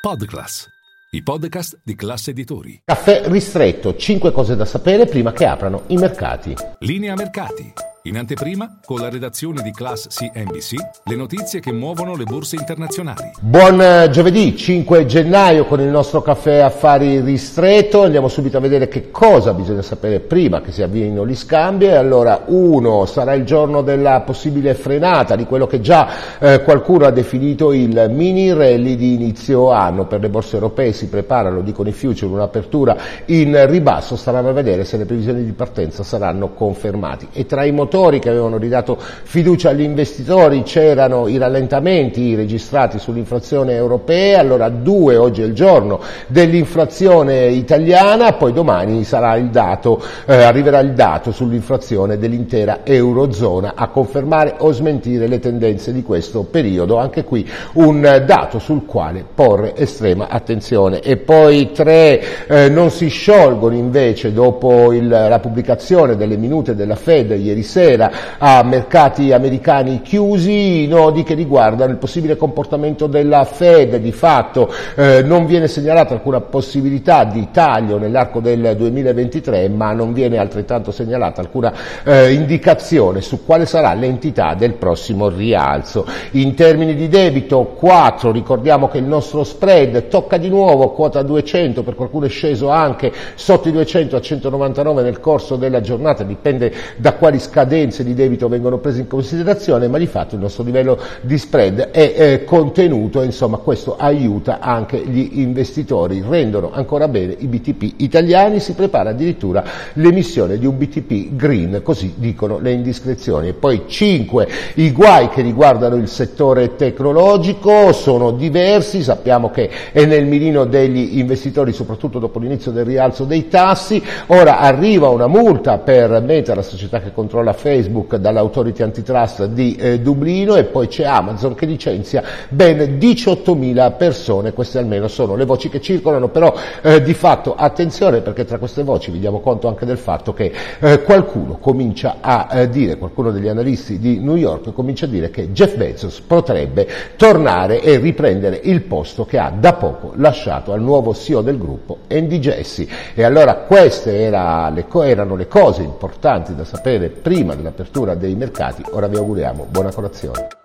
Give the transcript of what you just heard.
Podclass, i podcast di classe editori. Caffè ristretto, 5 cose da sapere prima che aprano i mercati. Linea mercati. In anteprima, con la redazione di Class CNBC, le notizie che muovono le borse internazionali. Buon eh, giovedì 5 gennaio con il nostro caffè affari ristretto. Andiamo subito a vedere che cosa bisogna sapere prima che si avviino gli scambi. Allora, uno sarà il giorno della possibile frenata di quello che già eh, qualcuno ha definito il mini rally di inizio anno. Per le borse europee si preparano, dicono i future, un'apertura in ribasso. Staranno a vedere se le previsioni di partenza saranno confermati. E tra i motivi motori che avevano ridato fiducia agli investitori, c'erano i rallentamenti registrati sull'inflazione europea, allora due oggi è il giorno dell'inflazione italiana, poi domani il dato, eh, arriverà il dato sull'inflazione dell'intera Eurozona a confermare o smentire le tendenze di questo periodo, anche qui un dato sul quale porre estrema attenzione. E poi tre eh, non si sciolgono invece dopo il, la pubblicazione delle minute della Fed ieri sera sera a mercati americani chiusi, nodi che riguardano il possibile comportamento della Fed, di fatto eh, non viene segnalata alcuna possibilità di taglio nell'arco del 2023, ma non viene altrettanto segnalata alcuna eh, indicazione su quale sarà l'entità del prossimo rialzo. In termini di debito 4, ricordiamo che il nostro spread tocca di nuovo quota 200, per qualcuno è sceso anche sotto i 200 a 199 nel corso della giornata, dipende da quali scadenze scadenze di debito vengono prese in considerazione, ma di fatto il nostro livello di spread è eh, contenuto insomma questo aiuta anche gli investitori, rendono ancora bene i BTP italiani, si prepara addirittura l'emissione di un BTP green, così dicono le indiscrezioni. E poi 5 i guai che riguardano il settore tecnologico sono diversi, sappiamo che è nel mirino degli investitori soprattutto dopo l'inizio del rialzo dei tassi, ora arriva una multa per Meta, la società che controlla Facebook dall'Autority Antitrust di eh, Dublino e poi c'è Amazon che licenzia ben 18.000 persone, queste almeno sono le voci che circolano, però eh, di fatto attenzione perché tra queste voci vi diamo conto anche del fatto che eh, qualcuno comincia a eh, dire, qualcuno degli analisti di New York comincia a dire che Jeff Bezos potrebbe tornare e riprendere il posto che ha da poco lasciato al nuovo CEO del gruppo, Andy Jesse. E allora queste era le, erano le cose importanti da sapere prima prima dell'apertura dei mercati, ora vi auguriamo buona colazione.